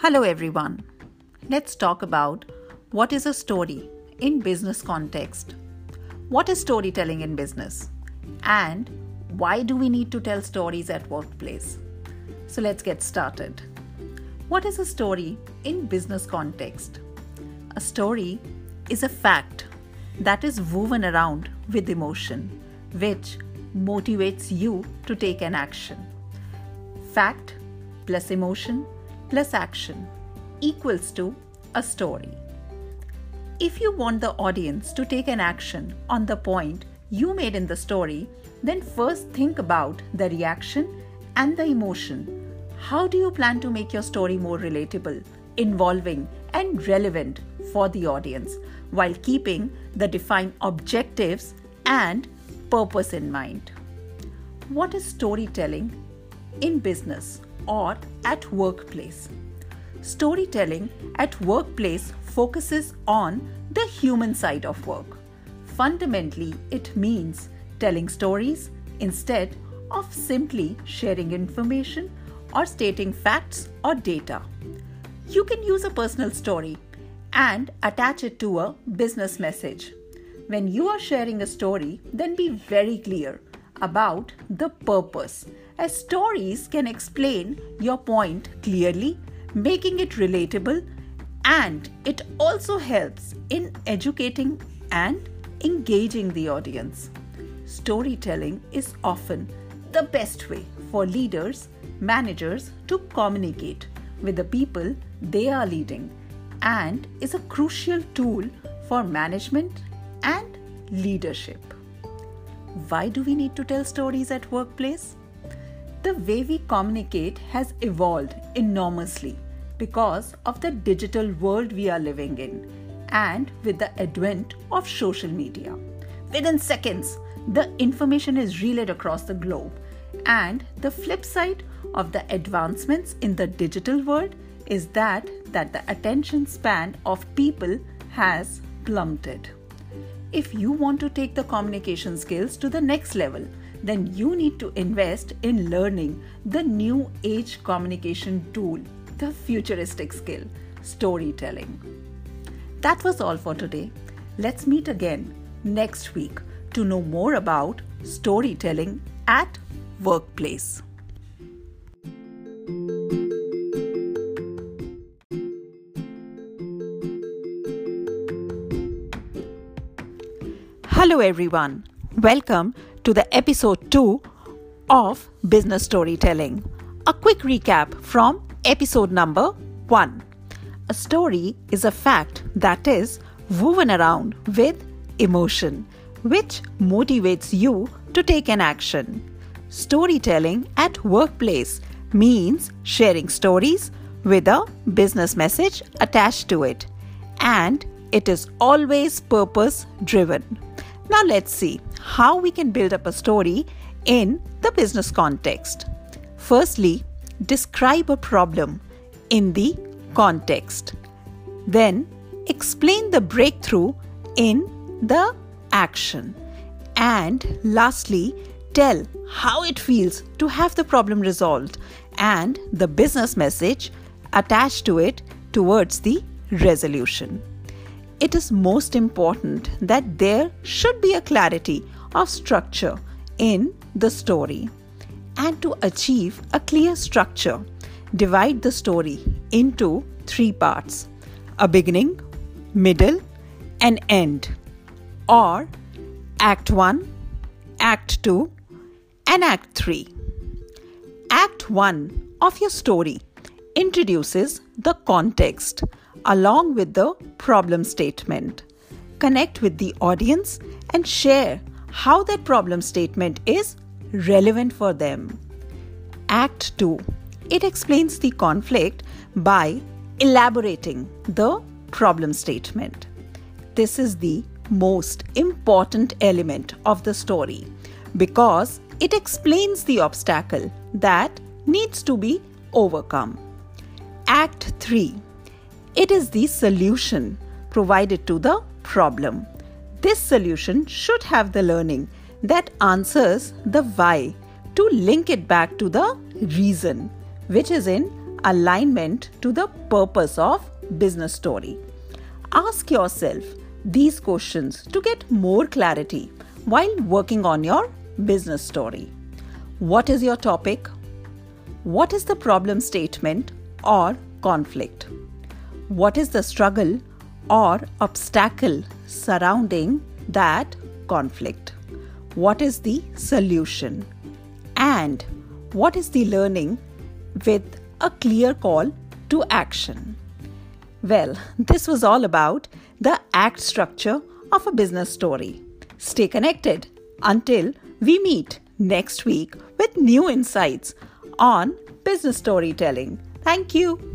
Hello, everyone. Let's talk about what is a story in business context. What is storytelling in business? And why do we need to tell stories at workplace? So let's get started. What is a story in business context? A story is a fact that is woven around with emotion, which motivates you to take an action. Fact plus emotion plus action equals to a story. If you want the audience to take an action on the point you made in the story, then first think about the reaction and the emotion. How do you plan to make your story more relatable, involving, and relevant for the audience while keeping the defined objectives and purpose in mind? What is storytelling in business or at workplace? Storytelling at workplace focuses on the human side of work. Fundamentally, it means telling stories instead of simply sharing information or stating facts or data. You can use a personal story and attach it to a business message. When you are sharing a story, then be very clear about the purpose, as stories can explain your point clearly making it relatable, and it also helps in educating and engaging the audience. Storytelling is often the best way for leaders, managers to communicate with the people they are leading and is a crucial tool for management and leadership. Why do we need to tell stories at workplace? The way we communicate has evolved enormously because of the digital world we are living in and with the advent of social media. Within seconds, the information is relayed across the globe. And the flip side of the advancements in the digital world is that that the attention span of people has plummeted. If you want to take the communication skills to the next level, then you need to invest in learning the new age communication tool, the futuristic skill, storytelling. That was all for today. Let's meet again next week to know more about storytelling at workplace. Hello, everyone. Welcome to the episode 2 of Business Storytelling. A quick recap from episode number 1. A story is a fact that is woven around with emotion, which motivates you to take an action. Storytelling at workplace means sharing stories with a business message attached to it, and it is always purpose driven. Now, let's see how we can build up a story in the business context. Firstly, describe a problem in the context. Then, explain the breakthrough in the action. And lastly, tell how it feels to have the problem resolved and the business message attached to it towards the resolution it is most important that there should be a clarity of structure in the story. And to achieve a clear structure, divide the story into three parts a beginning, middle, and end, or Act 1, Act 2, and Act 3. Act 1 of your story introduces the context along with the problem statement. Connect with the audience and share how that problem statement is relevant for them. Act 2 It explains the conflict by elaborating the problem statement. This is the most important element of the story because it explains the obstacle that needs to be overcome. Act 3 it is the solution provided to the problem. This solution should have the learning that answers the why to link it back to the reason, which is in alignment to the purpose of business story. Ask yourself these questions to get more clarity while working on your business story. What is your topic? What is the problem statement or conflict? What is the struggle or obstacle surrounding that conflict? What is the solution? And what is the learning with a clear call to action? Well, this was all about the act structure of a business story. Stay connected until we meet next week with new insights on business storytelling. Thank you.